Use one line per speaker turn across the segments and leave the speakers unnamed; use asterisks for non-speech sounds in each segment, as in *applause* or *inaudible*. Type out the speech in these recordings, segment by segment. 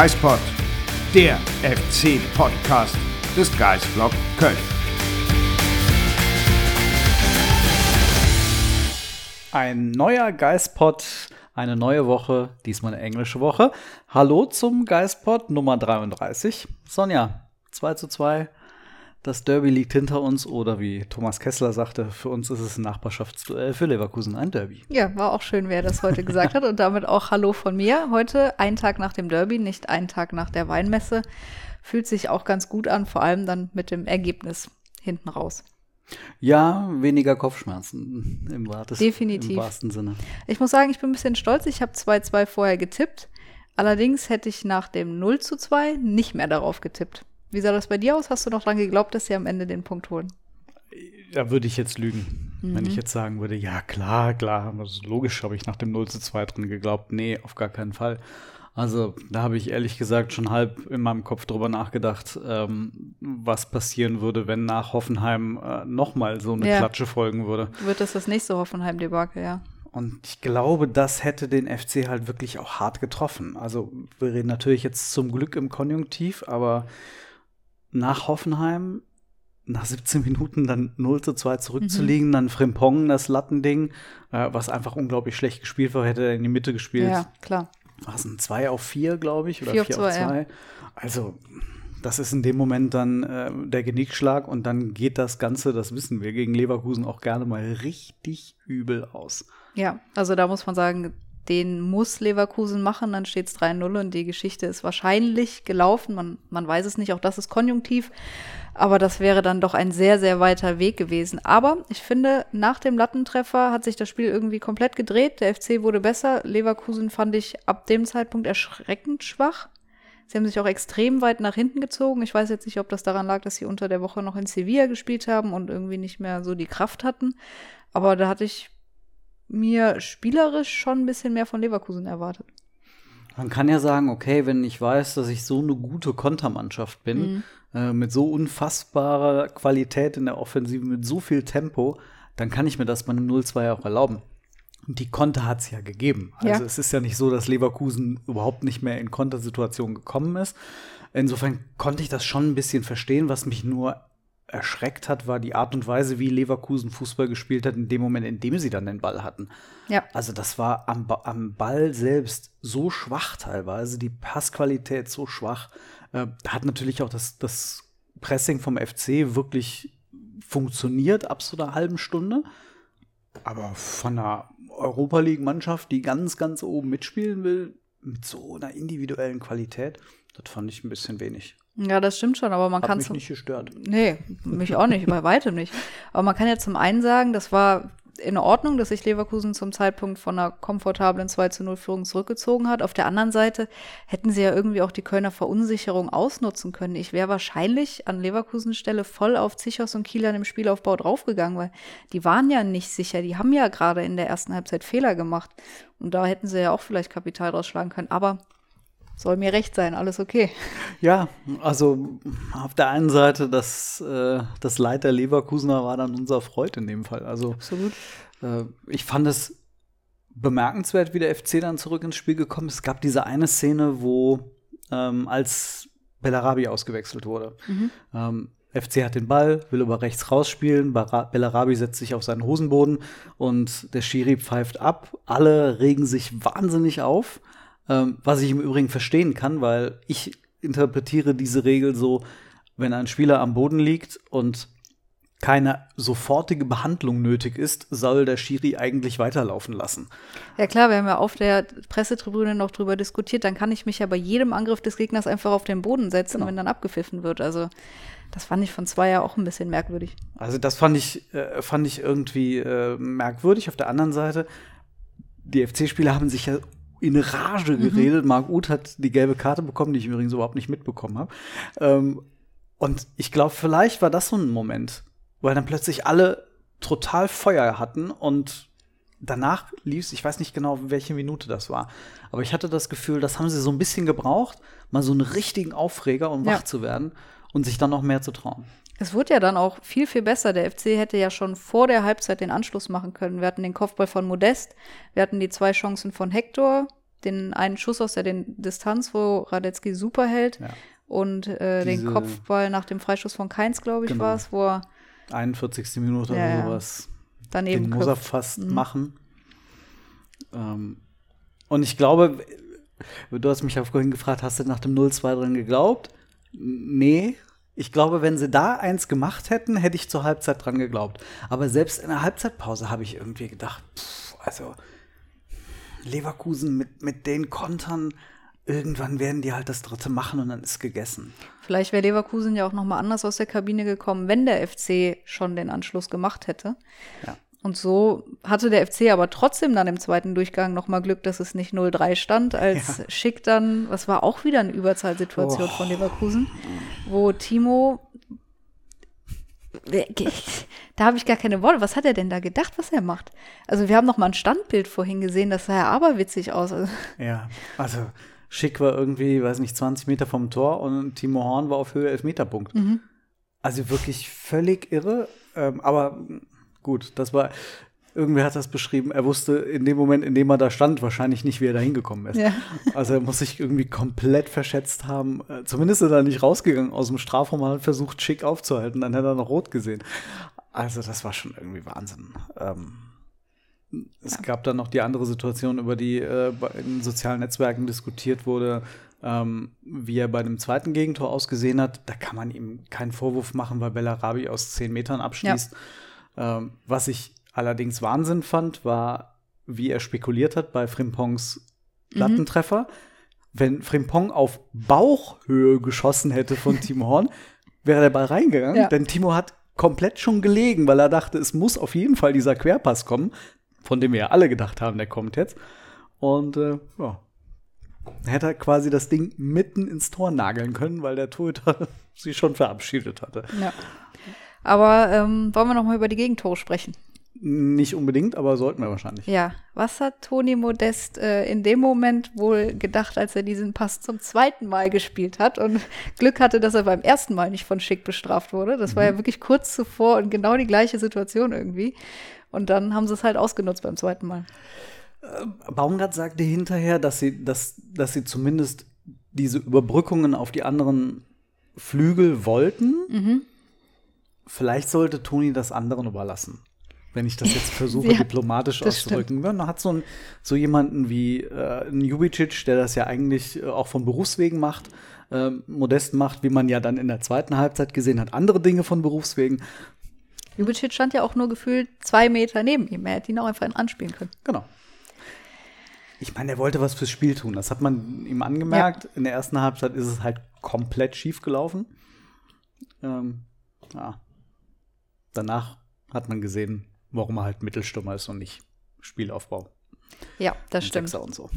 Geispod, der FC-Podcast des Geistblog Köln.
Ein neuer Geistpod, eine neue Woche, diesmal eine englische Woche. Hallo zum Geistpod Nummer 33. Sonja, 2 zu 2. Das Derby liegt hinter uns oder wie Thomas Kessler sagte, für uns ist es ein Nachbarschaftsduell, für Leverkusen ein Derby.
Ja, war auch schön, wer das heute gesagt hat und damit auch Hallo von mir. Heute, ein Tag nach dem Derby, nicht ein Tag nach der Weinmesse. Fühlt sich auch ganz gut an, vor allem dann mit dem Ergebnis hinten raus.
Ja, weniger Kopfschmerzen im, Wartes,
Definitiv.
im wahrsten Sinne.
Ich muss sagen, ich bin ein bisschen stolz. Ich habe 2-2 vorher getippt. Allerdings hätte ich nach dem 0 zu 2 nicht mehr darauf getippt. Wie sah das bei dir aus? Hast du noch dran geglaubt, dass sie am Ende den Punkt holen?
Da würde ich jetzt lügen.
Mhm.
Wenn ich jetzt sagen würde, ja klar, klar, logisch habe ich nach dem 0 zu 2 drin geglaubt. Nee, auf gar keinen Fall. Also da habe ich ehrlich gesagt schon halb in meinem Kopf drüber nachgedacht, ähm, was passieren würde, wenn nach Hoffenheim äh, nochmal so eine
Ja.
Klatsche folgen würde.
Wird das das nächste Hoffenheim-Debakel, ja?
Und ich glaube, das hätte den FC halt wirklich auch hart getroffen. Also wir reden natürlich jetzt zum Glück im Konjunktiv, aber nach Hoffenheim, nach 17 Minuten dann 0 zu 2 zurückzulegen, dann Frimpong, das Lattending, äh, was einfach unglaublich schlecht gespielt war, hätte er in die Mitte gespielt.
Ja, klar.
War es ein 2 auf 4, glaube ich, oder
4
4
auf
auf
2,
2? Also, das ist in dem Moment dann äh, der Genickschlag und dann geht das Ganze, das wissen wir, gegen Leverkusen auch gerne mal richtig übel aus.
Ja, also da muss man sagen, den muss Leverkusen machen, dann steht es 3-0 und die Geschichte ist wahrscheinlich gelaufen. Man, man weiß es nicht, auch das ist konjunktiv. Aber das wäre dann doch ein sehr, sehr weiter Weg gewesen. Aber ich finde, nach dem Lattentreffer hat sich das Spiel irgendwie komplett gedreht. Der FC wurde besser. Leverkusen fand ich ab dem Zeitpunkt erschreckend schwach. Sie haben sich auch extrem weit nach hinten gezogen. Ich weiß jetzt nicht, ob das daran lag, dass sie unter der Woche noch in Sevilla gespielt haben und irgendwie nicht mehr so die Kraft hatten. Aber da hatte ich mir spielerisch schon ein bisschen mehr von Leverkusen erwartet.
Man kann ja sagen, okay, wenn ich weiß, dass ich so eine gute Kontermannschaft bin, äh, mit so unfassbarer Qualität in der Offensive, mit so viel Tempo, dann kann ich mir das bei einem 0-2 auch erlauben. Und die Konter hat es ja gegeben. Also
Ja.
es ist ja nicht so, dass Leverkusen überhaupt nicht mehr in Kontersituationen gekommen ist. Insofern konnte ich das schon ein bisschen verstehen. Was mich nur erschreckt hat, war die Art und Weise, wie Leverkusen Fußball gespielt hat, in dem Moment, in dem sie dann den Ball hatten.
Ja,
Also das war am, Ba- am Ball selbst so schwach teilweise, die Passqualität so schwach. Äh, da hat natürlich auch das, das Pressing vom FC wirklich funktioniert ab so einer halben Stunde. Aber von einer Europa League-Mannschaft, die ganz, ganz oben mitspielen will, mit so einer individuellen Qualität, das fand ich ein bisschen wenig.
Ja, das stimmt schon, aber man kann
mich
zum,
nicht gestört.
Nee, mich auch nicht, bei weitem nicht. Aber man kann ja zum einen sagen, das war in Ordnung, dass sich Leverkusen zum Zeitpunkt von einer komfortablen 2 zu 0 Führung zurückgezogen hat. Auf der anderen Seite hätten sie ja irgendwie auch die Kölner Verunsicherung ausnutzen können. Ich wäre wahrscheinlich an Leverkusens Stelle voll auf Zichos und Kielan im Spielaufbau draufgegangen, weil die waren ja nicht sicher. Die haben ja gerade in der ersten Halbzeit Fehler gemacht. Und da hätten sie ja auch vielleicht Kapital draus schlagen können. Aber soll mir recht sein, alles okay.
Ja, also auf der einen Seite, das, äh, das Leid der Leverkusener war dann unser Freud in dem Fall. Also
Absolut.
äh, ich fand es bemerkenswert, wie der FC dann zurück ins Spiel gekommen ist. Es gab diese eine Szene, wo ähm, als Bellarabi ausgewechselt wurde. Ähm, FC hat den Ball, will über rechts rausspielen, Bellarabi setzt sich auf seinen Hosenboden und der Schiri pfeift ab. Alle regen sich wahnsinnig auf, ähm, was ich im Übrigen verstehen kann, weil ich interpretiere diese Regel so, wenn ein Spieler am Boden liegt und keine sofortige Behandlung nötig ist, soll der Schiri eigentlich weiterlaufen lassen.
Ja klar, wir haben ja auf der Pressetribüne noch drüber diskutiert, dann kann ich mich ja bei jedem Angriff des Gegners einfach auf den Boden setzen,
Genau.
wenn dann abgepfiffen wird. Also das fand ich von zwei ja auch ein bisschen merkwürdig.
Also das fand ich, äh, fand ich irgendwie äh, merkwürdig. Auf der anderen Seite, die FC-Spieler haben sich ja in Rage geredet. Marc Uth hat die gelbe Karte bekommen, die ich übrigens überhaupt nicht mitbekommen habe. Ähm, und ich glaube, vielleicht war das so ein Moment, weil dann plötzlich alle total Feuer hatten und danach lief ich weiß nicht genau, welche Minute das war, aber ich hatte das Gefühl, das haben sie so ein bisschen gebraucht, mal so einen richtigen Aufreger, um
Ja.
wach zu werden und sich dann noch mehr zu trauen.
Es wurde ja dann auch viel, viel besser. Der FC hätte ja schon vor der Halbzeit den Anschluss machen können. Wir hatten den Kopfball von Modest, wir hatten die zwei Chancen von Hector den einen Schuss aus der den Distanz, wo Radetzky super hält.
Ja.
Und äh, den
Diese-
Kopfball nach dem Freischuss von Keins, glaube ich,
Genau.
war es, wo er
41. Minute
Ja,
oder
ja.
sowas.
daneben
Den muss er fast
Mhm.
machen. Ähm, und ich glaube, du hast mich auch vorhin gefragt, hast du nach dem 0-2 dran geglaubt? Nee. Ich glaube, wenn sie da eins gemacht hätten, hätte ich zur Halbzeit dran geglaubt. Aber selbst in der Halbzeitpause habe ich irgendwie gedacht, pff, also Leverkusen mit, mit den Kontern, irgendwann werden die halt das dritte machen und dann ist gegessen.
Vielleicht wäre Leverkusen ja auch noch mal anders aus der Kabine gekommen, wenn der FC schon den Anschluss gemacht hätte.
Ja.
Und so hatte der FC aber trotzdem dann im zweiten Durchgang noch mal Glück, dass es nicht 0-3 stand, als Schick dann, was war auch wieder eine Überzahlsituation
Oh.
von Leverkusen, wo Timo da habe ich gar keine Worte. Was hat er denn da gedacht, was er macht? Also wir haben noch mal ein Standbild vorhin gesehen, das sah ja aberwitzig aus. Also,
Ja, also Schick war irgendwie, weiß nicht, 20 Meter vom Tor und Timo Horn war auf Höhe Elfmeterpunkt. Also wirklich völlig irre. Ähm, aber gut, das war, irgendwer hat das beschrieben, er wusste in dem Moment, in dem er da stand, wahrscheinlich nicht, wie er da hingekommen ist.
Ja.
Also er muss sich irgendwie komplett verschätzt haben. Äh, Zumindest ist er nicht rausgegangen aus dem Strafraum und hat versucht, Schick aufzuhalten. Dann hätte er noch rot gesehen. Also das war schon irgendwie Wahnsinn. Ähm, es gab dann noch die andere Situation, über die äh, in sozialen Netzwerken diskutiert wurde, ähm, wie er bei dem zweiten Gegentor ausgesehen hat. Da kann man ihm keinen Vorwurf machen, weil Bellarabi aus zehn Metern abschließt. Ähm, was ich allerdings Wahnsinn fand, war, wie er spekuliert hat bei Frimpongs Lattentreffer. Wenn Frimpong auf Bauchhöhe geschossen hätte von *laughs* Timo Horn, wäre der Ball reingegangen.
Ja.
Denn Timo hat komplett schon gelegen, weil er dachte, es muss auf jeden Fall dieser Querpass kommen, von dem wir ja alle gedacht haben, der kommt jetzt. Und äh, ja, hätte er quasi das Ding mitten ins Tor nageln können, weil der Torhüter *laughs* sich schon verabschiedet hatte.
ja. Aber ähm, wollen wir noch mal über die Gegentore sprechen?
Nicht unbedingt, aber sollten wir wahrscheinlich.
Ja, was hat Toni Modest äh, in dem Moment wohl gedacht, als er diesen Pass zum zweiten Mal gespielt hat und Glück hatte, dass er beim ersten Mal nicht von Schick bestraft wurde? Das war ja wirklich kurz zuvor und genau die gleiche Situation irgendwie. Und dann haben sie es halt ausgenutzt beim zweiten Mal.
Baumgart sagte hinterher, dass sie, dass, dass sie zumindest diese Überbrückungen auf die anderen Flügel wollten. Vielleicht sollte Toni das anderen überlassen. Wenn ich das jetzt versuche, *laughs*
Ja,
diplomatisch auszudrücken. Man hat so, ein, so jemanden wie äh, einen Jubicic, der das ja eigentlich äh, auch von Berufswegen macht, äh, modest macht, wie man ja dann in der zweiten Halbzeit gesehen hat, andere Dinge von Berufswegen.
Jubicic stand ja auch nur gefühlt zwei Meter neben ihm. Er hätte ihn auch einfach anspielen können.
Genau. Ich meine, er wollte was fürs Spiel tun. Das hat man ihm angemerkt. In der ersten Halbzeit ist es halt komplett schief gelaufen. Ähm, ja. Danach hat man gesehen, warum er halt Mittelstürmer ist und nicht Spielaufbau.
Ja, das
und
stimmt.
Sechser und so.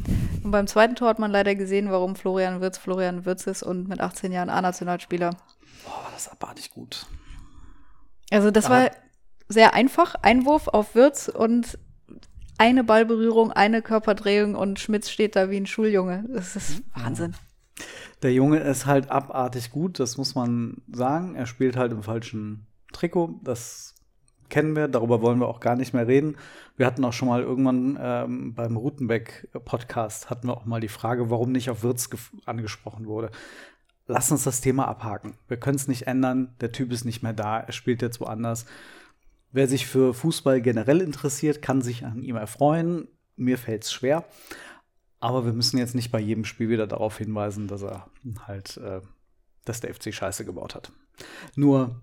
Und beim zweiten Tor hat man leider gesehen, warum Florian Wirtz Florian Wirtz ist und mit 18 Jahren A-Nationalspieler.
Boah, war das abartig gut.
Also das
Aber-
war sehr einfach. Einwurf auf Wirtz und eine Ballberührung, eine Körperdrehung und Schmitz steht da wie ein Schuljunge. Das ist Wahnsinn.
Der Junge ist halt abartig gut, das muss man sagen. Er spielt halt im falschen Trikot, das kennen wir, darüber wollen wir auch gar nicht mehr reden. Wir hatten auch schon mal irgendwann ähm, beim Rutenbeck-Podcast hatten wir auch mal die Frage, warum nicht auf Wirtz angesprochen wurde. Lass uns das Thema abhaken. Wir können es nicht ändern, der Typ ist nicht mehr da, er spielt jetzt woanders. Wer sich für Fußball generell interessiert, kann sich an ihm erfreuen. Mir fällt es schwer. Aber wir müssen jetzt nicht bei jedem Spiel wieder darauf hinweisen, dass er halt, äh, dass der FC Scheiße gebaut hat. Nur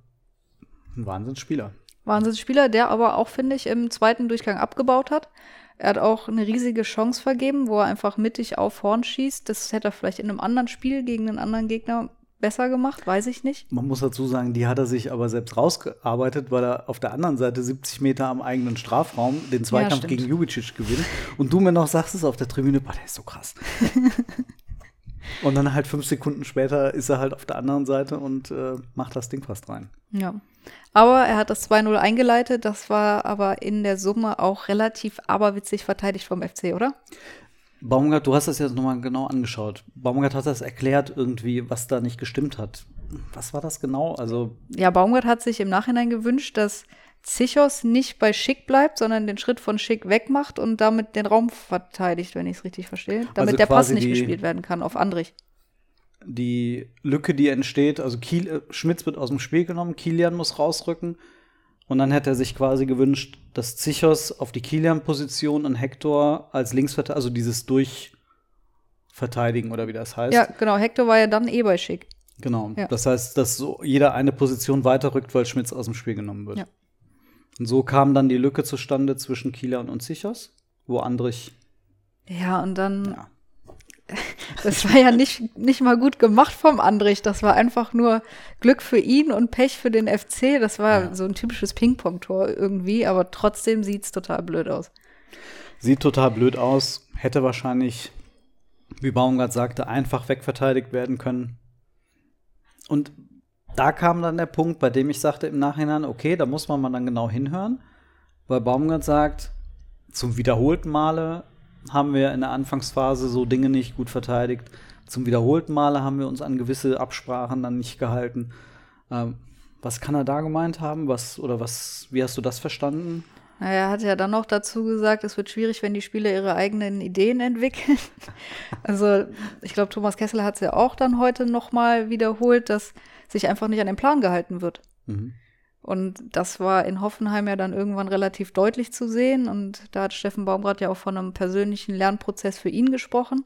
ein Wahnsinnsspieler.
Wahnsinnsspieler, der aber auch, finde ich, im zweiten Durchgang abgebaut hat. Er hat auch eine riesige Chance vergeben, wo er einfach mittig auf Horn schießt. Das hätte er vielleicht in einem anderen Spiel gegen einen anderen Gegner besser gemacht, weiß ich nicht.
Man muss dazu sagen, die hat er sich aber selbst rausgearbeitet, weil er auf der anderen Seite 70 Meter am eigenen Strafraum den Zweikampf
stimmt.
gegen Jubicic gewinnt. Und du mir noch sagst es auf der Tribüne, boah, der ist so krass. *laughs* und dann halt fünf Sekunden später ist er halt auf der anderen Seite und äh, macht das Ding fast rein.
Ja. Aber er hat das 2-0 eingeleitet. Das war aber in der Summe auch relativ aberwitzig verteidigt vom FC, oder?
Baumgart, du hast das jetzt nochmal genau angeschaut. Baumgart hat das erklärt irgendwie, was da nicht gestimmt hat. Was war das genau? Also,
Ja, Baumgart hat sich im Nachhinein gewünscht, dass Zichos nicht bei Schick bleibt, sondern den Schritt von Schick wegmacht und damit den Raum verteidigt, wenn ich es richtig verstehe. Damit
Also
der Pass nicht
die-
gespielt werden kann auf Andrich.
Die Lücke, die entsteht, also Kiel, äh, Schmitz wird aus dem Spiel genommen, Kilian muss rausrücken. Und dann hätte er sich quasi gewünscht, dass Zichos auf die Kilian-Position und Hector als Linksverteidiger, also dieses Durchverteidigen oder wie das heißt.
Ja, genau. Hector war ja dann eh bei Schick.
Genau.
Ja.
Das heißt, dass so jeder eine Position weiterrückt, weil Schmitz aus dem Spiel genommen wird.
Ja.
Und so kam dann die Lücke zustande zwischen Kilian und Zichos, wo Andrich,
Ja, und dann,
ja, *laughs*
das war ja nicht, nicht mal gut gemacht vom Andrich. Das war einfach nur Glück für ihn und Pech für den FC. Das war
Ja.
so ein typisches Ping-Pong-Tor irgendwie, aber trotzdem sieht's total blöd aus.
Sieht total blöd aus. Hätte wahrscheinlich, wie Baumgart sagte, einfach wegverteidigt werden können. Und da kam dann der Punkt, bei dem ich sagte im Nachhinein, okay, da muss man mal dann genau hinhören. Weil Baumgart sagt, zum wiederholten Male haben wir in der Anfangsphase so Dinge nicht gut verteidigt. Zum wiederholten Male haben wir uns an gewisse Absprachen dann nicht gehalten. Ähm, was kann er da gemeint haben? Was oder was, wie hast du das verstanden?
Naja, er hat ja dann noch dazu gesagt, es wird schwierig, wenn die Spieler ihre eigenen Ideen entwickeln. *laughs* Also ich glaube, Thomas Kessler hat es ja auch dann heute noch mal wiederholt, dass sich einfach nicht an den Plan gehalten wird.
Mhm.
Und das war in Hoffenheim ja dann irgendwann relativ deutlich zu sehen. Und da hat Steffen Baumgart ja auch von einem persönlichen Lernprozess für ihn gesprochen,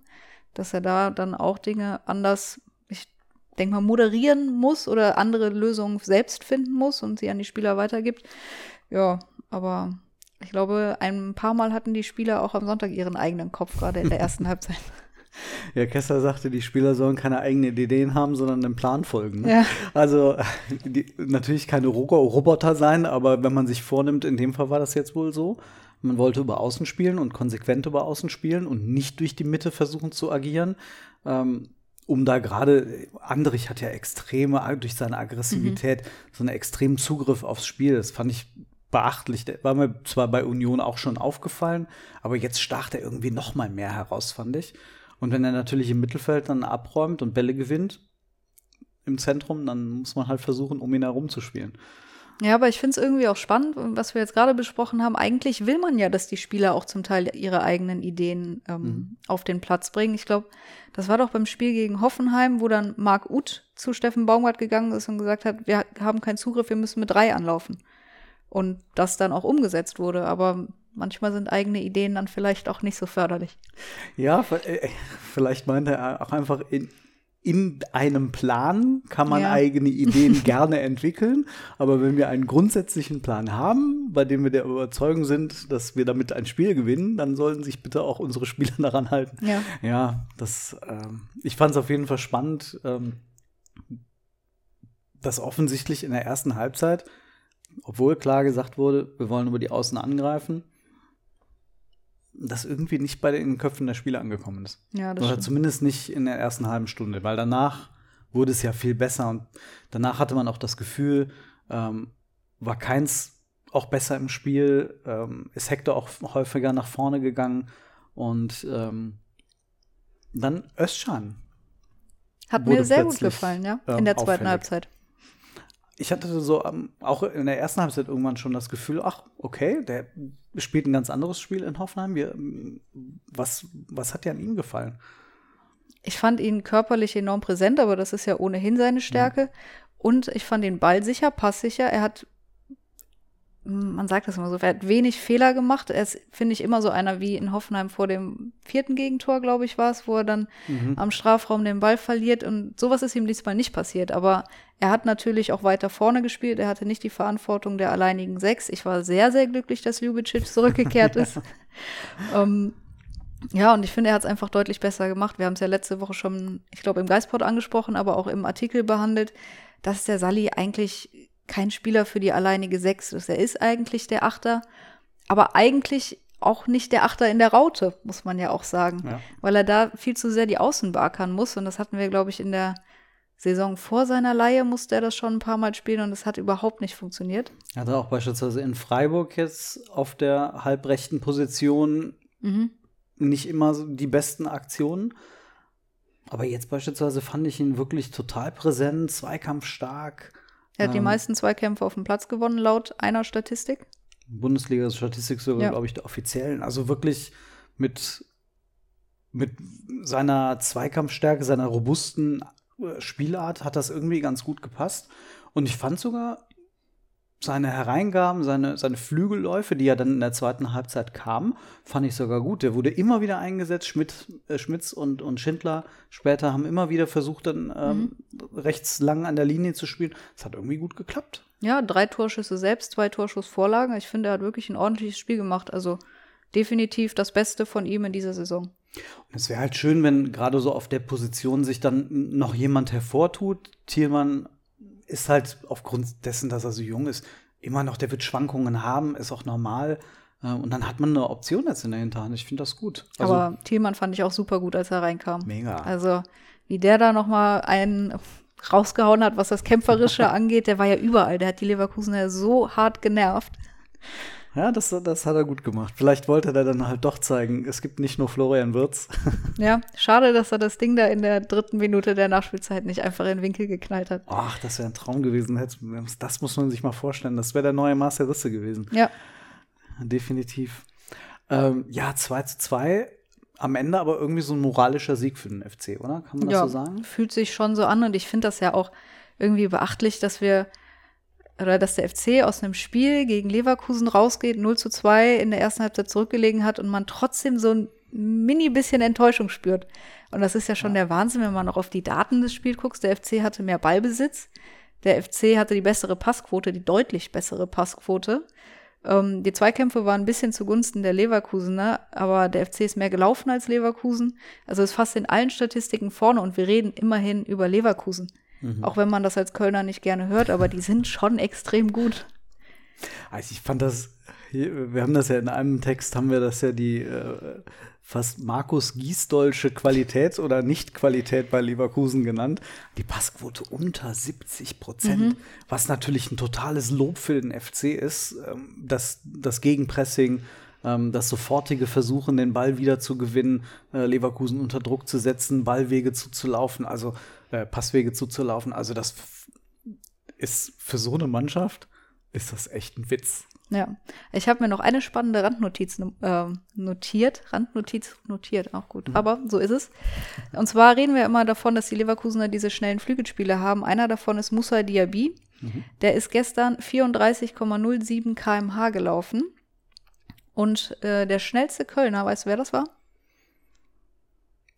dass er da dann auch Dinge anders, ich denke mal, moderieren muss oder andere Lösungen selbst finden muss und sie an die Spieler weitergibt. Ja, aber ich glaube, ein paar Mal hatten die Spieler auch am Sonntag ihren eigenen Kopf, gerade in der ersten *laughs* Halbzeit.
Ja, Kessler sagte, die Spieler sollen keine eigenen Ideen haben, sondern dem Plan folgen. Ne?
Ja.
Also *laughs* die, natürlich keine Ro Roboter sein, aber wenn man sich vornimmt, in dem Fall war das jetzt wohl so, man wollte über Außen spielen und konsequent über Außen spielen und nicht durch die Mitte versuchen zu agieren. Ähm, um da gerade, Andrich hat ja extreme, durch seine Aggressivität, so einen extremen Zugriff aufs Spiel. Das fand ich beachtlich. Der war mir zwar bei Union auch schon aufgefallen, aber jetzt stach er irgendwie noch mal mehr heraus, fand ich. Und wenn er natürlich im Mittelfeld dann abräumt und Bälle gewinnt im Zentrum, dann muss man halt versuchen, um ihn herum zu spielen.
Ja, aber ich finde es irgendwie auch spannend, was wir jetzt gerade besprochen haben. Eigentlich will man ja, dass die Spieler auch zum Teil ihre eigenen Ideen ähm, auf den Platz bringen. Ich glaube, das war doch beim Spiel gegen Hoffenheim, wo dann Marc Uth zu Steffen Baumgart gegangen ist und gesagt hat, wir haben keinen Zugriff, wir müssen mit drei anlaufen. Und das dann auch umgesetzt wurde. Aber manchmal sind eigene Ideen dann vielleicht auch nicht so förderlich.
Ja, v- äh, vielleicht meint er auch einfach, in, in einem Plan kann man
Ja.
eigene Ideen *laughs* gerne entwickeln, aber wenn wir einen grundsätzlichen Plan haben, bei dem wir der Überzeugung sind, dass wir damit ein Spiel gewinnen, dann sollten sich bitte auch unsere Spieler *laughs* daran halten.
Ja.
Ja, das, ähm, ich fand es auf jeden Fall spannend, ähm, dass offensichtlich in der ersten Halbzeit, obwohl klar gesagt wurde, wir wollen über die Außen angreifen, das irgendwie nicht bei den Köpfen der Spieler angekommen ist.
Ja,
Oder
stimmt.
zumindest nicht in der ersten halben Stunde, weil danach wurde es ja viel besser und danach hatte man auch das Gefühl, ähm, war keins auch besser im Spiel, ähm, ist Hector auch häufiger nach vorne gegangen und ähm, dann Özcan.
Hat mir sehr gut gefallen, ja,
ähm,
in der zweiten
auffällig.
Halbzeit.
Ich hatte so ähm, auch in der ersten Halbzeit irgendwann schon das Gefühl, ach, okay, der spielt ein ganz anderes Spiel in Hoffenheim. Wir, was, was hat dir an ihm gefallen?
Ich fand ihn körperlich enorm präsent, aber das ist ja ohnehin seine Stärke. Und ich fand ihn ballsicher, passsicher. Er hat, man sagt das immer so, er hat wenig Fehler gemacht. Er ist, finde ich, immer so einer wie in Hoffenheim vor dem vierten Gegentor, glaube ich, war es, wo er dann am Strafraum den Ball verliert. Und sowas ist ihm diesmal nicht passiert. Aber er hat natürlich auch weiter vorne gespielt. Er hatte nicht die Verantwortung der alleinigen Sechs. Ich war sehr, sehr glücklich, dass Ljubicic zurückgekehrt *laughs* ist. ähm, ja, und ich finde, er hat es einfach deutlich besser gemacht. Wir haben es ja letzte Woche schon, ich glaube, im Geistport angesprochen, aber auch im Artikel behandelt, dass der Sally eigentlich kein Spieler für die alleinige Sechs ist. Er ist eigentlich der Achter, aber eigentlich auch nicht der Achter in der Raute, muss man ja auch sagen.
Ja.
Weil er da viel zu sehr die Außen beackern muss. Und das hatten wir, glaube ich, in der Saison vor seiner Leihe musste er das schon ein paar Mal spielen und das hat überhaupt nicht funktioniert.
Er hatte auch beispielsweise in Freiburg jetzt auf der halbrechten Position
Mhm.
nicht immer die besten Aktionen. Aber jetzt beispielsweise fand ich ihn wirklich total präsent, zweikampfstark,
Er hat die
Ähm.
meisten Zweikämpfe auf dem Platz gewonnen, laut einer Statistik.
Bundesliga-Statistik sogar,
Ja.
glaube ich, der offiziellen. Also wirklich mit, mit seiner Zweikampfstärke, seiner robusten äh, Spielart hat das irgendwie ganz gut gepasst. Und ich fand sogar seine Hereingaben, seine, seine Flügelläufe, die ja dann in der zweiten Halbzeit kamen, fand ich sogar gut. Der wurde immer wieder eingesetzt. Schmidt, äh, Schmitz und, und Schindler später haben immer wieder versucht, dann ähm, rechts lang an der Linie zu spielen. Das hat irgendwie gut geklappt.
Ja, drei Torschüsse selbst, zwei Torschussvorlagen. Ich finde, er hat wirklich ein ordentliches Spiel gemacht. Also definitiv das Beste von ihm in dieser Saison.
Und es wäre halt schön, wenn gerade so auf der Position sich dann noch jemand hervortut. Thielmann ist halt aufgrund dessen, dass er so jung ist, immer noch, der wird Schwankungen haben, ist auch normal. Äh, Und dann hat man eine Option jetzt in der Hinterhand. Ich finde das gut. Also,
Aber Thielmann fand ich auch super gut, als er reinkam.
Mega.
Also, wie der da noch mal einen rausgehauen hat, was das Kämpferische *laughs* angeht, der war ja überall. Der hat die Leverkusener so hart genervt.
Ja, das, das hat er gut gemacht. Vielleicht wollte er dann halt doch zeigen, es gibt nicht nur Florian Wirtz. *laughs*
Ja, schade, dass er das Ding da in der dritten Minute der Nachspielzeit nicht einfach in den Winkel geknallt hat.
Ach, das wäre ein Traum gewesen. Das muss man sich mal vorstellen. Das wäre der neue Marcel Risse gewesen.
Ja,
Definitiv. Ähm, ja, 2 zu 2. Am Ende aber irgendwie so ein moralischer Sieg für den FC, oder? Kann man das
ja
so sagen?
fühlt sich schon so an und ich finde das ja auch irgendwie beachtlich, dass wir oder dass der FC aus einem Spiel gegen Leverkusen rausgeht, 0 zu 2 in der ersten Halbzeit zurückgelegen hat und man trotzdem so ein mini bisschen Enttäuschung spürt. Und das ist ja schon der Wahnsinn, wenn man noch auf die Daten des Spiels guckt. Der FC hatte mehr Ballbesitz. Der FC hatte die bessere Passquote, die deutlich bessere Passquote. Ähm, die Zweikämpfe waren ein bisschen zugunsten der Leverkusener, aber der FC ist mehr gelaufen als Leverkusen. Also ist fast in allen Statistiken vorne und wir reden immerhin über Leverkusen. Auch wenn man das als Kölner nicht gerne hört, aber die sind schon extrem gut.
Also ich fand das, wir haben das ja in einem Text, haben wir das ja die äh, fast Markus Giesdolsche Qualität oder Nicht-Qualität bei Leverkusen genannt. Die Passquote unter 70 Prozent, was natürlich ein totales Lob für den FC ist. Ähm, das, das Gegenpressing, ähm, das sofortige Versuchen, den Ball wieder zu gewinnen, äh, Leverkusen unter Druck zu setzen, Ballwege zuzulaufen, also äh, Passwege zuzulaufen. Also das ist für so eine Mannschaft ist das echt ein Witz.
Ja, ich habe mir noch eine spannende Randnotiz äh, notiert. Randnotiz notiert, auch gut. Aber so ist es. Und zwar reden wir immer davon, dass die Leverkusener diese schnellen Flügelspiele haben. Einer davon ist Musa Diaby. Der ist gestern 34,07 km/h gelaufen. Und äh, der schnellste Kölner, weißt du, wer das war?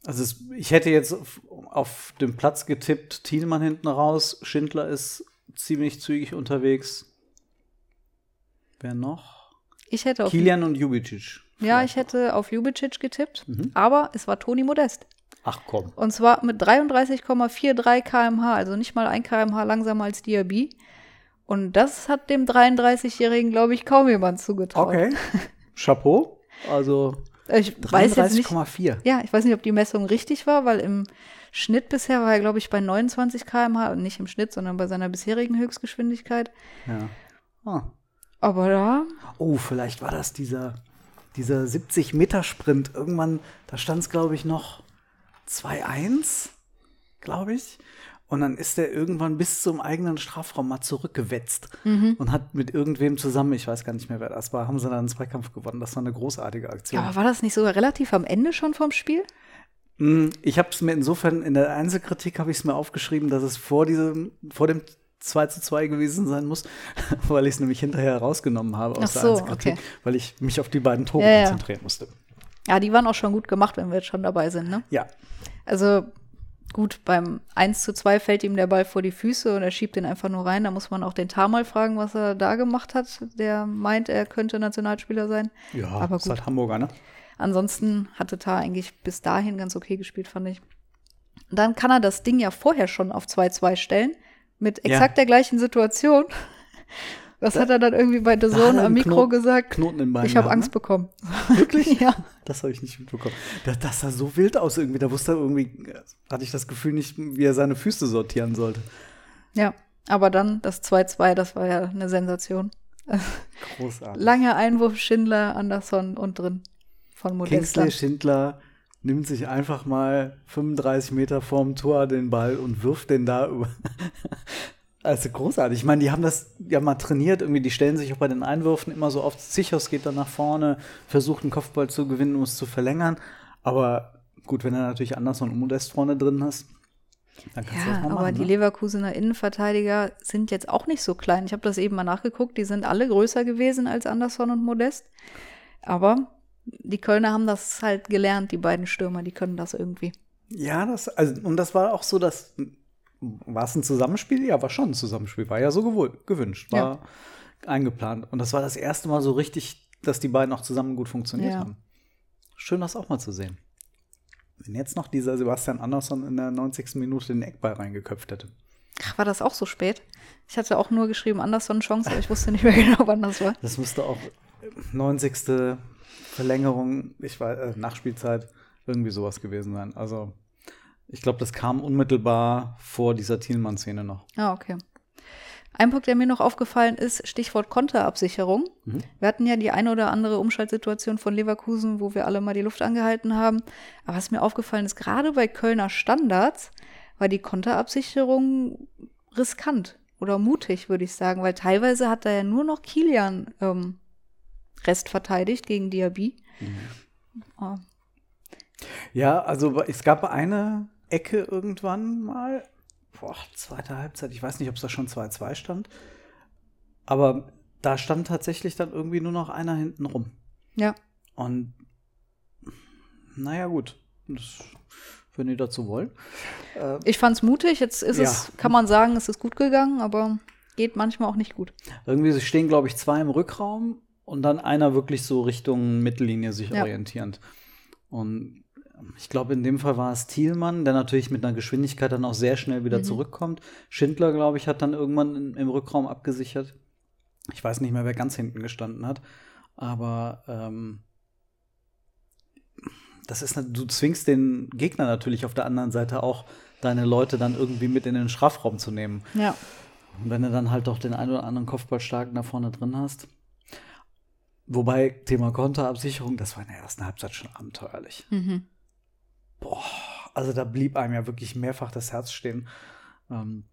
Also es, ich hätte jetzt auf, auf dem Platz getippt, Thielmann hinten raus, Schindler ist ziemlich zügig unterwegs. Wer noch?
Ich hätte auf,
Kilian und Jubicic.
ja, ich hätte auf Jubicic getippt,
Mhm.
aber es war Toni Modest.
Ach komm.
Und zwar mit 33,43 km/h, also nicht mal ein km/h langsamer als Diaby. Und das hat dem 33-Jährigen, glaube ich, kaum jemand zugetraut.
Okay. *laughs* Chapeau. Also
Ich weiß jetzt nicht.
33,4.
Ja, ich weiß nicht, ob die Messung richtig war, weil im Schnitt bisher war er, glaube ich, bei 29 km/h und nicht im Schnitt, sondern bei seiner bisherigen Höchstgeschwindigkeit.
Ja. Ah.
Aber da,
Oh, vielleicht war das dieser, dieser 70-Meter-Sprint. Irgendwann, da stand es, glaube ich, noch 2-1, glaube ich. Und dann ist er irgendwann bis zum eigenen Strafraum mal zurückgewetzt und hat mit irgendwem zusammen, ich weiß gar nicht mehr, wer das war, haben sie dann einen Zweikampf gewonnen. Das war eine großartige Aktion.
aber war das nicht sogar relativ am Ende schon vom Spiel?
Mm, Ich habe es mir insofern, in der Einzelkritik habe ich es mir aufgeschrieben, dass es vor diesem, vor dem 2 zu 2 gewesen sein muss, *laughs* weil ich es nämlich hinterher rausgenommen habe aus
Ach
der
so,
Einzelkritik,
okay.
weil ich mich auf die beiden Tore
ja.
konzentrieren musste.
Ja, die waren auch schon gut gemacht, wenn wir jetzt schon dabei sind, ne?
Ja,
Also gut, beim 1 zu 2 fällt ihm der Ball vor die Füße und er schiebt den einfach nur rein. Da muss man auch den Tar mal fragen, was er da gemacht hat. Der meint, er könnte Nationalspieler sein.
ja,
Aber
ist
gut.
halt Hamburger, ne?
Ansonsten hatte Tar eigentlich bis dahin ganz okay gespielt, fand ich. Dann kann er das Ding ja vorher schon auf 2-2 stellen, mit
Ja.
exakt der gleichen Situation. Was hat er dann irgendwie bei The Zone am Mikro
Knoten-
gesagt?
Knoten im Bein
ich habe
gehabt,
Angst
ne?
bekommen. *laughs*
Wirklich?
ja.
Das habe ich nicht mitbekommen. Das, das sah so wild aus irgendwie. Da wusste er irgendwie, hatte ich das Gefühl nicht, wie er seine Füße sortieren sollte.
Ja, aber dann das 2-2, das war ja eine Sensation.
Großartig.
Lange Einwurf Schindler, Anderson und drin von Modesta.
Kingsley Schindler nimmt sich einfach mal 35 Meter vorm Tor den Ball und wirft den da über. *laughs* Also großartig. Ich meine, die haben das ja mal trainiert. Irgendwie, die stellen sich auch bei den Einwürfen immer so oft. Sichos geht dann nach vorne, versucht einen Kopfball zu gewinnen, um es zu verlängern. Aber gut, wenn du natürlich Anderson und Modest vorne drin hast, dann kannst du das
Ja,
mal
aber
machen.
die
ne?
Leverkusener Innenverteidiger sind jetzt auch nicht so klein. Ich habe das eben mal nachgeguckt. Die sind alle größer gewesen als Anderson und Modest. Aber die Kölner haben das halt gelernt, die beiden Stürmer, die können das irgendwie.
Ja, das, also, und das war auch so, dass, war es ein Zusammenspiel? Ja, war schon ein Zusammenspiel. War ja so gewünscht, war eingeplant. Und das war das erste Mal so richtig, dass die beiden auch zusammen gut funktioniert
Ja.
haben. Schön, das auch mal zu sehen. Wenn jetzt noch dieser Sebastian Andersson in der 90. Minute den Eckball reingeköpft hätte.
Ach, war das auch so spät? Ich hatte auch nur geschrieben, Anderson Chance, aber ich wusste nicht mehr *laughs* genau, wann das war.
Das müsste auch 90. Verlängerung, ich weiß, äh, Nachspielzeit, irgendwie sowas gewesen sein. Also, ich glaube, das kam unmittelbar vor dieser Thielmann-Szene noch.
Ah, okay. Ein Punkt, der mir noch aufgefallen ist, Stichwort Konterabsicherung. Wir hatten ja die eine oder andere Umschaltsituation von Leverkusen, wo wir alle mal die Luft angehalten haben. Aber was mir aufgefallen ist, gerade bei Kölner Standards war die Konterabsicherung riskant oder mutig, würde ich sagen, weil teilweise hat da ja nur noch Kilian ähm, Rest verteidigt gegen Diaby. Ah,
Ja, also es gab eine Ecke irgendwann mal, boah, zweite Halbzeit, ich weiß nicht, ob es da schon 2-2 stand, aber da stand tatsächlich dann irgendwie nur noch einer hinten rum.
ja,
Und naja, gut, das, wenn die dazu wollen. Äh,
ich fand's mutig. Jetzt ist es,
Ja.
kann man sagen, es ist gut gegangen, aber geht manchmal auch nicht gut.
irgendwie stehen, glaube ich, zwei im Rückraum und dann einer wirklich so Richtung Mittellinie sich
Ja.
orientierend. Und ich glaube, in dem Fall war es Thielmann, der natürlich mit einer Geschwindigkeit dann auch sehr schnell
Mhm.
wieder zurückkommt. Schindler, glaube ich, hat dann irgendwann in, im Rückraum abgesichert. Ich weiß nicht mehr, wer ganz hinten gestanden hat. Aber ähm, das ist, du zwingst den Gegner natürlich auf der anderen Seite auch, deine Leute dann irgendwie mit in den Strafraum zu nehmen.
Ja.
Und wenn du dann halt doch den einen oder anderen Kopfballstarken da vorne drin hast. Wobei, Thema Konterabsicherung, das war in der ersten Halbzeit schon abenteuerlich.
Mhm.
Boah, also da blieb einem ja wirklich mehrfach das Herz stehen. Ähm,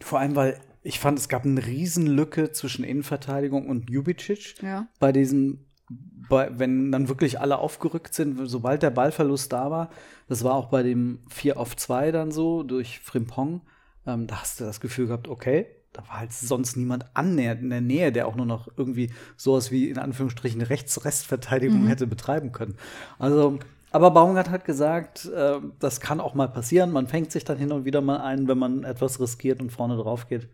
vor allem, weil ich fand, es gab eine Riesenlücke zwischen Innenverteidigung und Jubicic
Ja.
bei diesem, bei, wenn dann wirklich alle aufgerückt sind, sobald der Ballverlust da war, das war auch bei dem 4 auf 2 dann so durch Frimpong, ähm, da hast du das Gefühl gehabt, okay, da war halt sonst niemand annähernd in der Nähe, der auch nur noch irgendwie sowas wie in Anführungsstrichen Rechts-Restverteidigung hätte betreiben können. Also, aber Baumgart hat gesagt, äh, das kann auch mal passieren. Man fängt sich dann hin und wieder mal ein, wenn man etwas riskiert und vorne drauf geht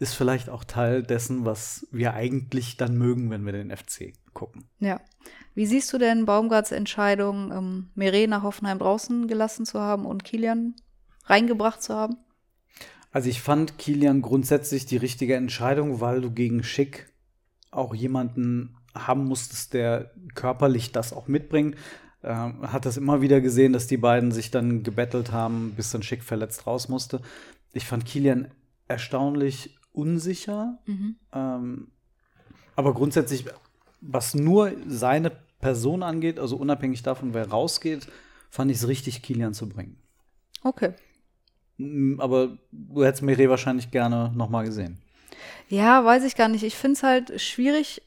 ist vielleicht auch Teil dessen, was wir eigentlich dann mögen, wenn wir den FC gucken.
Ja. Wie siehst du denn Baumgarts Entscheidung, ähm, Meret nach Hoffenheim draußen gelassen zu haben und Kilian reingebracht zu haben?
Also ich fand Kilian grundsätzlich die richtige Entscheidung, weil du gegen Schick auch jemanden haben musstest, der körperlich das auch mitbringt. Ähm, hat das immer wieder gesehen, dass die beiden sich dann gebettelt haben, bis dann Schick verletzt raus musste. Ich fand Kilian erstaunlich unsicher. Ähm, aber grundsätzlich, was nur seine Person angeht, also unabhängig davon, wer rausgeht, fand ich es richtig, Kilian zu bringen.
Okay.
Mm, Aber du hättest Mire wahrscheinlich gerne nochmal gesehen.
Ja, weiß ich gar nicht. Ich finde es halt schwierig.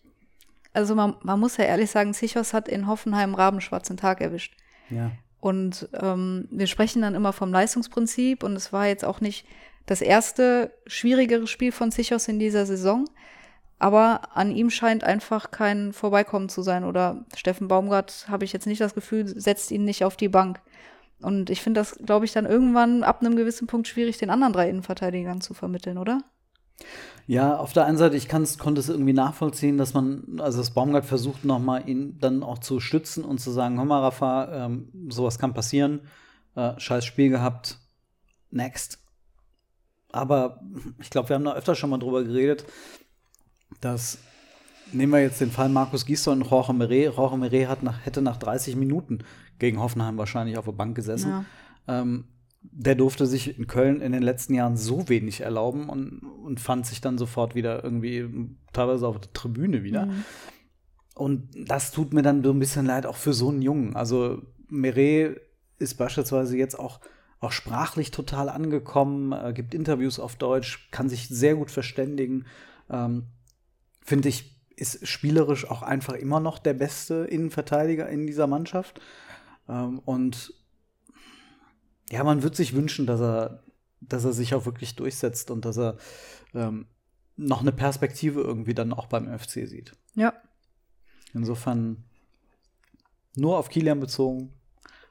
Also man, man muss ja ehrlich sagen, Zichos hat in Hoffenheim rabenschwarzen Tag erwischt.
Ja.
Und ähm, wir sprechen dann immer vom Leistungsprinzip und es war jetzt auch nicht das erste schwierigere Spiel von Zichos in dieser Saison. Aber an ihm scheint einfach kein Vorbeikommen zu sein. Oder Steffen Baumgart, habe ich jetzt nicht das Gefühl, setzt ihn nicht auf die Bank. Und ich finde das, glaube ich, dann irgendwann ab einem gewissen Punkt schwierig, den anderen drei Innenverteidigern zu vermitteln, oder?
Ja, auf der einen Seite, ich kann's, konnte es irgendwie nachvollziehen, dass man, also das Baumgart versucht nochmal ihn dann auch zu stützen und zu sagen, hör mal, Rafa, ähm, sowas kann passieren, äh, scheiß Spiel gehabt, next. Aber ich glaube, wir haben da öfter schon mal drüber geredet, dass, nehmen wir jetzt den Fall Markus Gisdol und Jorge Meret, Jorge Meret hat nach, hätte nach 30 Minuten gegen Hoffenheim wahrscheinlich auf der Bank gesessen.
Ja.
Ähm, der durfte sich in Köln in den letzten Jahren so wenig erlauben und, und fand sich dann sofort wieder irgendwie teilweise auf der Tribüne wieder. Und das tut mir dann so ein bisschen leid, auch für so einen Jungen. Also Meret ist beispielsweise jetzt auch auch sprachlich total angekommen, äh, gibt Interviews auf Deutsch, kann sich sehr gut verständigen. Ähm, Finde ich, ist spielerisch auch einfach immer noch der beste Innenverteidiger in dieser Mannschaft. Ähm, und ja, man wird sich wünschen, dass er, dass er sich auch wirklich durchsetzt und dass er ähm, noch eine Perspektive irgendwie dann auch beim FC sieht.
Ja.
Insofern nur auf Kilian bezogen,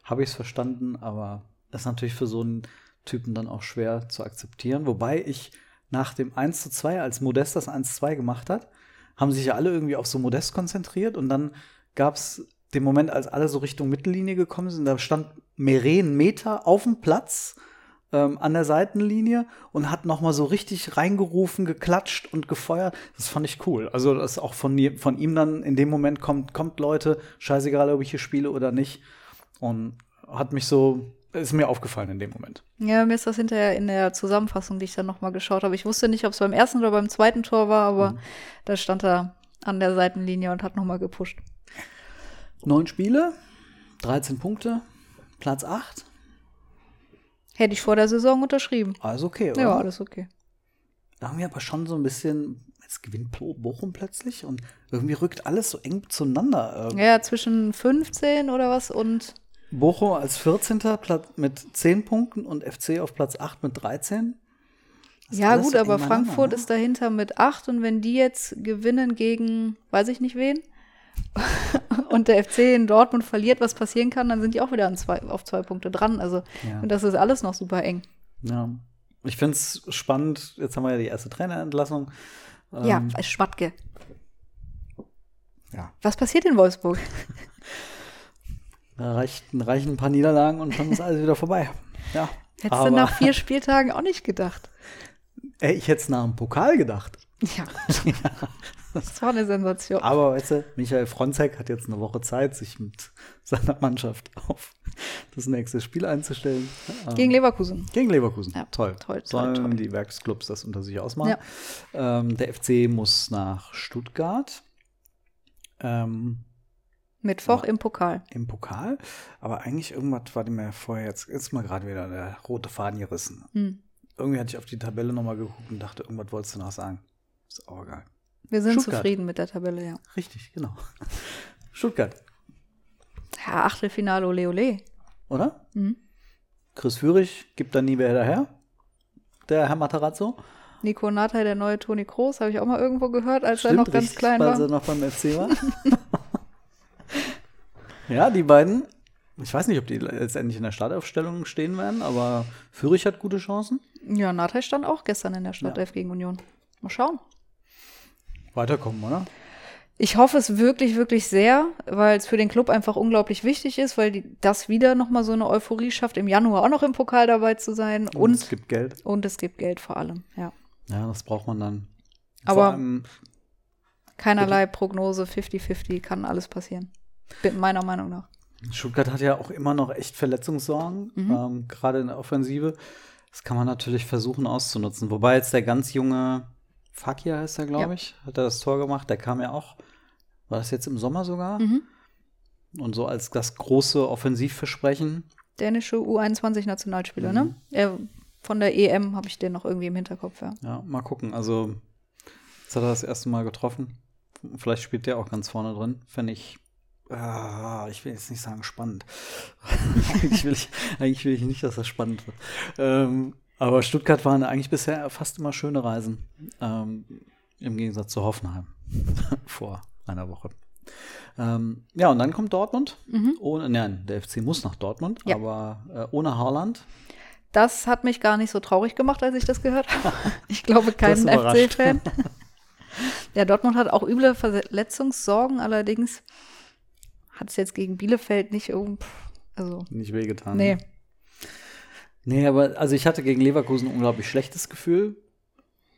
habe ich es verstanden, aber das ist natürlich für so einen Typen dann auch schwer zu akzeptieren. Wobei ich nach dem 1 zu 2, als Modest das 1 zu 2 gemacht hat, haben sich ja alle irgendwie auf so Modest konzentriert und dann gab es den Moment, als alle so Richtung Mittellinie gekommen sind, da stand Meren Meter auf dem Platz ähm, an der Seitenlinie und hat noch mal so richtig reingerufen, geklatscht und gefeuert. Das fand ich cool. Also das auch von, von ihm dann in dem Moment kommt, kommt Leute, scheißegal, ob ich hier spiele oder nicht. Und hat mich so, ist mir aufgefallen in dem Moment.
Ja, mir ist das hinterher in der Zusammenfassung, die ich dann noch mal geschaut habe. Ich wusste nicht, ob es beim ersten oder beim zweiten Tor war, aber mhm. da stand er an der Seitenlinie und hat noch mal gepusht.
Neun Spiele, 13 Punkte, Platz 8.
Hätte ich vor der Saison unterschrieben.
Alles okay, oder?
Ja, alles okay.
Da haben wir aber schon so ein bisschen, jetzt gewinnt Bochum plötzlich und irgendwie rückt alles so eng zueinander.
Ja, zwischen 15 oder was und.
Bochum als 14. mit 10 Punkten und FC auf Platz 8 mit 13.
Ja, gut, so aber Frankfurt ne? ist dahinter mit 8 und wenn die jetzt gewinnen gegen, weiß ich nicht wen, und der FC in Dortmund verliert, was passieren kann, dann sind die auch wieder an zwei, auf zwei Punkte dran. Also, ja. und das ist alles noch super eng.
Ja. Ich finde es spannend. Jetzt haben wir ja die erste Trainerentlassung.
Ähm, ja, Schmatke.
Ja.
Was passiert in Wolfsburg?
Da reichen, reichen ein paar Niederlagen und schon ist alles wieder vorbei. Ja.
Hättest du nach vier Spieltagen auch nicht gedacht?
Ey, ich hätte es nach dem Pokal gedacht.
Ja. *laughs* ja. Das war eine Sensation.
Aber weißt du, Michael Fronzek hat jetzt eine Woche Zeit, sich mit seiner Mannschaft auf das nächste Spiel einzustellen.
Gegen ähm, Leverkusen.
Gegen Leverkusen. Ja, toll.
toll,
toll
Sollen
toll. die Werksclubs das unter sich ausmachen. Ja. Ähm, der FC muss nach Stuttgart. Ähm,
Mittwoch im Pokal.
Im Pokal. Aber eigentlich irgendwas war mir vorher jetzt, ist mal gerade wieder der rote Faden gerissen. Hm. Irgendwie hatte ich auf die Tabelle nochmal geguckt und dachte, irgendwas wolltest du noch sagen. Ist auch geil.
Wir sind Stuttgart. zufrieden mit der Tabelle, ja.
Richtig, genau. *laughs* Stuttgart.
Ja, Achtelfinale, ole ole.
Oder? Mhm. Chris Führig gibt dann nie mehr daher. Der Herr Matarazzo.
Nico Nathai, der neue Toni Kroos, habe ich auch mal irgendwo gehört, als Stimmt, er noch ganz klein war. Als
er noch beim FC war. *laughs* ja, die beiden. Ich weiß nicht, ob die letztendlich in der Startaufstellung stehen werden, aber Führig hat gute Chancen.
Ja, Nathai stand auch gestern in der Startelf ja. gegen Union. Mal schauen
weiterkommen, oder?
Ich hoffe es wirklich, wirklich sehr, weil es für den Club einfach unglaublich wichtig ist, weil die, das wieder nochmal so eine Euphorie schafft, im Januar auch noch im Pokal dabei zu sein. Und, und,
es gibt Geld.
Und es gibt Geld vor allem, ja.
Ja, das braucht man dann.
Aber allem, keinerlei Prognose, 50-50, kann alles passieren. Meiner Meinung nach.
Stuttgart hat ja auch immer noch echt Verletzungssorgen, mhm. ähm, gerade in der Offensive. Das kann man natürlich versuchen auszunutzen. Wobei jetzt der ganz junge Fakir heißt er, glaube ja. ich, hat er das Tor gemacht. Der kam ja auch, war das jetzt im Sommer sogar? Mhm. Und so als das große Offensivversprechen.
Dänische U21-Nationalspieler, ne? mhm. ne? Er, von der EM habe ich den noch irgendwie im Hinterkopf, ja.
Ja, mal gucken. Also, jetzt hat er das erste Mal getroffen. Vielleicht spielt der auch ganz vorne drin. Fände ich, ah, ich will jetzt nicht sagen spannend. *laughs* eigentlich, will ich, eigentlich will ich nicht, dass das spannend wird. Ähm, aber Stuttgart waren eigentlich bisher fast immer schöne Reisen. Ähm, Im Gegensatz zu Hoffenheim *laughs* vor einer Woche. Ähm, ja, und dann kommt Dortmund. Mhm. Ohne, nein, der FC muss nach Dortmund, ja. aber äh, ohne Haaland.
Das hat mich gar nicht so traurig gemacht, als ich das gehört habe. *laughs* Ich glaube, keinen FC-Fan. *laughs* ja, Dortmund hat auch üble Verletzungssorgen, allerdings hat es jetzt gegen Bielefeld nicht irgendwie. Also,
nicht wehgetan.
Nee.
Ne? Nee, aber also ich hatte gegen Leverkusen ein unglaublich schlechtes Gefühl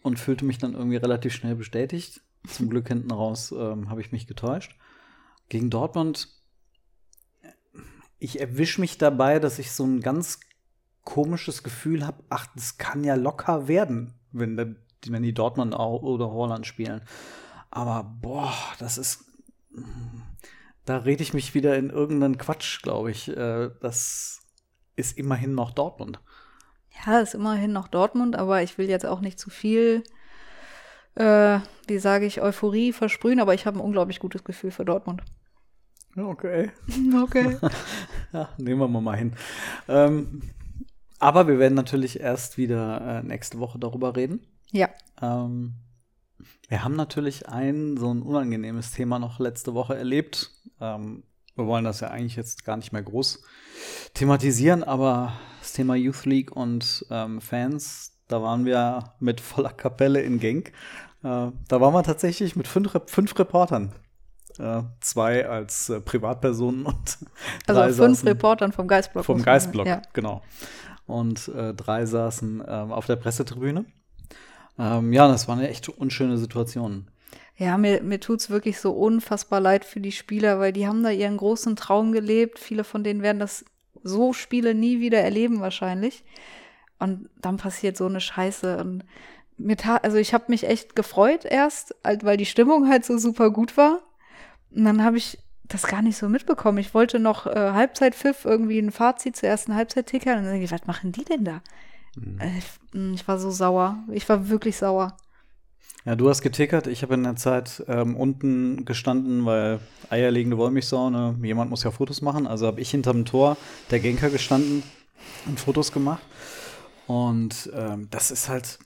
und fühlte mich dann irgendwie relativ schnell bestätigt. Zum Glück hinten raus ähm, habe ich mich getäuscht. Gegen Dortmund, ich erwische mich dabei, dass ich so ein ganz komisches Gefühl habe, ach, das kann ja locker werden, wenn, wenn die Dortmund oder Holland spielen. Aber boah, das ist. Da rede ich mich wieder in irgendeinen Quatsch, glaube ich. Äh, das ist immerhin noch Dortmund.
Ja, ist immerhin noch Dortmund, aber ich will jetzt auch nicht zu viel, äh, wie sage ich, Euphorie versprühen, aber ich habe ein unglaublich gutes Gefühl für Dortmund.
Okay. *laughs*
Okay. *laughs*
ja, nehmen wir mal hin. Ähm, aber wir werden natürlich erst wieder äh, nächste Woche darüber reden.
Ja.
Ähm, wir haben natürlich ein so ein unangenehmes Thema noch letzte Woche erlebt. Ähm, wir wollen das ja eigentlich jetzt gar nicht mehr groß thematisieren, aber das Thema Youth League und ähm, Fans, da waren wir mit voller Kapelle in Genk. Äh, da waren wir tatsächlich mit fünf, fünf Reportern. Äh, zwei als äh, Privatpersonen und *laughs*
also drei fünf saßen, Reportern vom Geistblock.
Vom Geistblock, ja. genau. Und äh, drei saßen ähm, auf der Pressetribüne. Ähm, ja, das war eine echt unschöne Situation.
Ja, mir, mir tut's wirklich so unfassbar leid für die Spieler, weil die haben da ihren großen Traum gelebt. Viele von denen werden das so Spiele nie wieder erleben wahrscheinlich. Und dann passiert so eine Scheiße. Und mir also ich habe mich echt gefreut erst, halt, weil die Stimmung halt so super gut war. Und dann habe ich das gar nicht so mitbekommen. Ich wollte noch äh, Halbzeitpfiff irgendwie ein Fazit zur ersten Halbzeit tickern. Und dann denke ich, was machen die denn da? Mhm. Äh, ich war so sauer. Ich war wirklich sauer.
Ja, du hast getickert. Ich habe in der Zeit ähm, unten gestanden, weil eierlegende Wollmilchsau, ne? jemand muss ja Fotos machen. Also habe ich hinterm Tor der Genker gestanden und Fotos gemacht. Und ähm, das ist halt.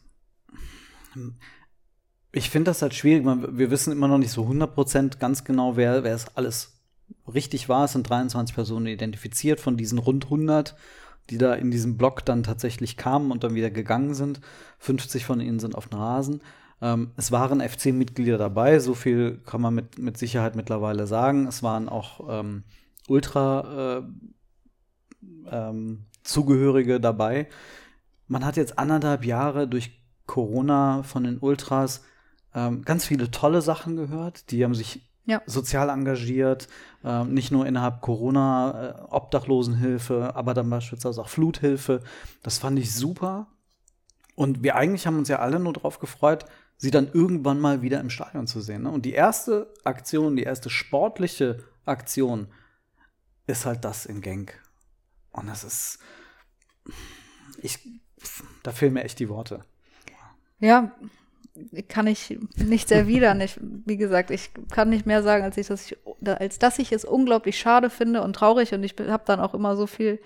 Ich finde das halt schwierig. Wir wissen immer noch nicht so 100% ganz genau, wer, wer es alles richtig war. Es sind 23 Personen identifiziert von diesen rund 100, die da in diesem Block dann tatsächlich kamen und dann wieder gegangen sind. 50 von ihnen sind auf den Rasen. Ähm, es waren FC-Mitglieder dabei, so viel kann man mit, mit Sicherheit mittlerweile sagen. Es waren auch ähm, Ultra-Zugehörige äh, ähm, dabei. Man hat jetzt anderthalb Jahre durch Corona von den Ultras ähm, ganz viele tolle Sachen gehört. Die haben sich ja. sozial engagiert, äh, nicht nur innerhalb Corona, äh, Obdachlosenhilfe, aber dann beispielsweise auch Fluthilfe. Das fand ich super. Und wir eigentlich haben uns ja alle nur darauf gefreut, sie dann irgendwann mal wieder im Stadion zu sehen. Ne? Und die erste Aktion, die erste sportliche Aktion ist halt das in Genk. Und das ist, ich, da fehlen mir echt die Worte.
Ja, kann ich nicht erwidern. Ich, wie gesagt, ich kann nicht mehr sagen, als, ich, dass ich, als dass ich es unglaublich schade finde und traurig. Und ich habe dann auch immer so viel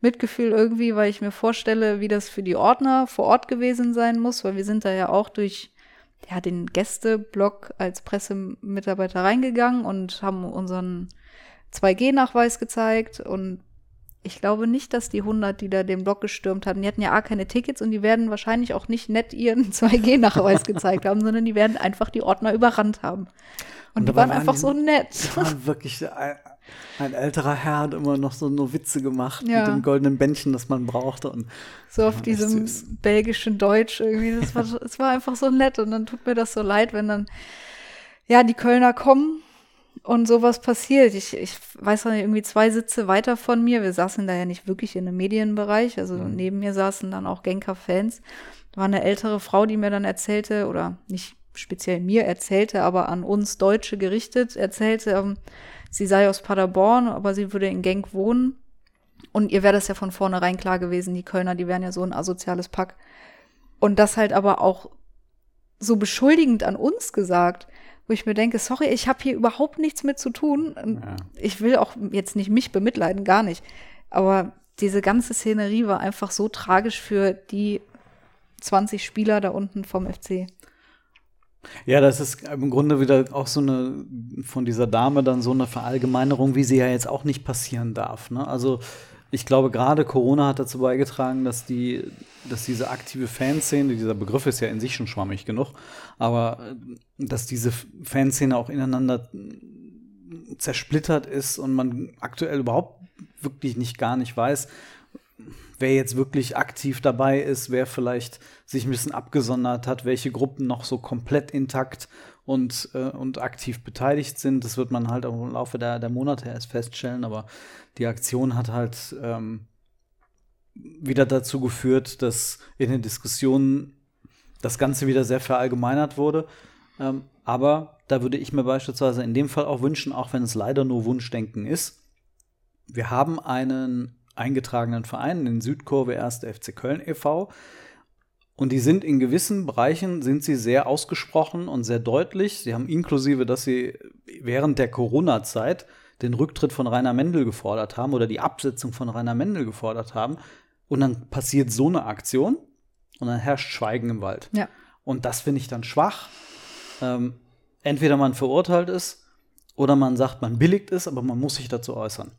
Mitgefühl irgendwie, weil ich mir vorstelle, wie das für die Ordner vor Ort gewesen sein muss, weil wir sind da ja auch durch ja, den Gästeblock als Pressemitarbeiter reingegangen und haben unseren 2G-Nachweis gezeigt und ich glaube nicht, dass die 100, die da den Block gestürmt hatten, die hatten ja A, keine Tickets und die werden wahrscheinlich auch nicht nett ihren *laughs* 2G-Nachweis gezeigt haben, sondern die werden einfach die Ordner überrannt haben. Und, und die waren einfach die, so nett.
Die waren wirklich ein, ein, älterer Herr hat immer noch so nur Witze gemacht ja. mit dem goldenen Bändchen, das man brauchte. Und,
so auf diesem belgischen Deutsch irgendwie. Das war, es war einfach so nett und dann tut mir das so leid, wenn dann ja die Kölner kommen und sowas passiert. Ich, ich weiß noch nicht, irgendwie zwei Sitze weiter von mir. Wir saßen da ja nicht wirklich in einem Medienbereich. Also mhm. neben mir saßen dann auch Genker-Fans. Da war eine ältere Frau, die mir dann erzählte, oder nicht speziell mir erzählte, aber an uns Deutsche gerichtet, erzählte, ähm, sie sei aus Paderborn, aber sie würde in Genk wohnen. Und ihr wäre das ja von vornherein klar gewesen, die Kölner, die wären ja so ein asoziales Pack. Und das halt aber auch so beschuldigend an uns gesagt, wo ich mir denke, sorry, ich habe hier überhaupt nichts mit zu tun. Ja. Ich will auch jetzt nicht mich bemitleiden, gar nicht. Aber diese ganze Szenerie war einfach so tragisch für die 20 Spieler da unten vom FC.
Ja, das ist im Grunde wieder auch so eine von dieser Dame dann so eine Verallgemeinerung, wie sie ja jetzt auch nicht passieren darf. Ne? Also ich glaube, gerade Corona hat dazu beigetragen, dass die, dass diese aktive Fanszene, dieser Begriff ist ja in sich schon schwammig genug, aber äh, dass diese Fanszene auch ineinander zersplittert ist und man aktuell überhaupt wirklich nicht gar nicht weiß, wer jetzt wirklich aktiv dabei ist, wer vielleicht sich ein bisschen abgesondert hat, welche Gruppen noch so komplett intakt und, äh, und aktiv beteiligt sind. Das wird man halt im Laufe der, der Monate erst feststellen, aber die Aktion hat halt ähm, wieder dazu geführt, dass in den Diskussionen das Ganze wieder sehr verallgemeinert wurde. Ähm, aber da würde ich mir beispielsweise in dem Fall auch wünschen, auch wenn es leider nur Wunschdenken ist, wir haben einen eingetragenen Verein, den Südkurve 1. FC Köln e.V. Und die sind in gewissen Bereichen sind sie sehr ausgesprochen und sehr deutlich. Sie haben inklusive, dass sie während der Corona-Zeit den Rücktritt von Rainer Mendel gefordert haben oder die Absetzung von Rainer Mendel gefordert haben. Und dann passiert so eine Aktion und dann herrscht Schweigen im Wald.
Ja.
Und das finde ich dann schwach. Ähm, entweder man verurteilt es oder man sagt, man billigt es, aber man muss sich dazu äußern.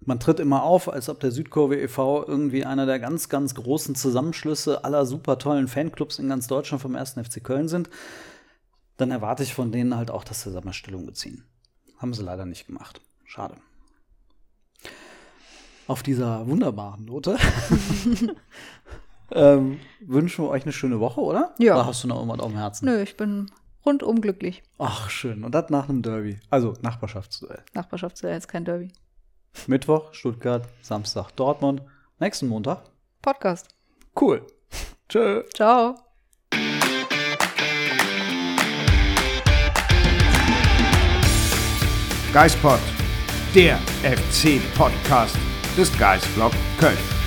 Man tritt immer auf, als ob der Südkurve e.V. irgendwie einer der ganz, ganz großen Zusammenschlüsse aller super tollen Fanclubs in ganz Deutschland vom 1. FC Köln sind. Dann erwarte ich von denen halt auch, dass sie da Stellung beziehen. Haben sie leider nicht gemacht. Schade. Auf dieser wunderbaren Note *laughs* ähm, wünschen wir euch eine schöne Woche, oder?
Ja.
Oder hast du noch irgendwas auf dem Herzen?
Nö, ich bin rundum glücklich.
Ach, schön. Und das nach einem Derby. Also Nachbarschaftsduell.
Nachbarschaftsduell ist kein Derby.
Mittwoch Stuttgart, Samstag Dortmund. Nächsten Montag.
Podcast.
Cool. Tschö.
Ciao.
Geispod, der FC-Podcast des Geisblog Köln.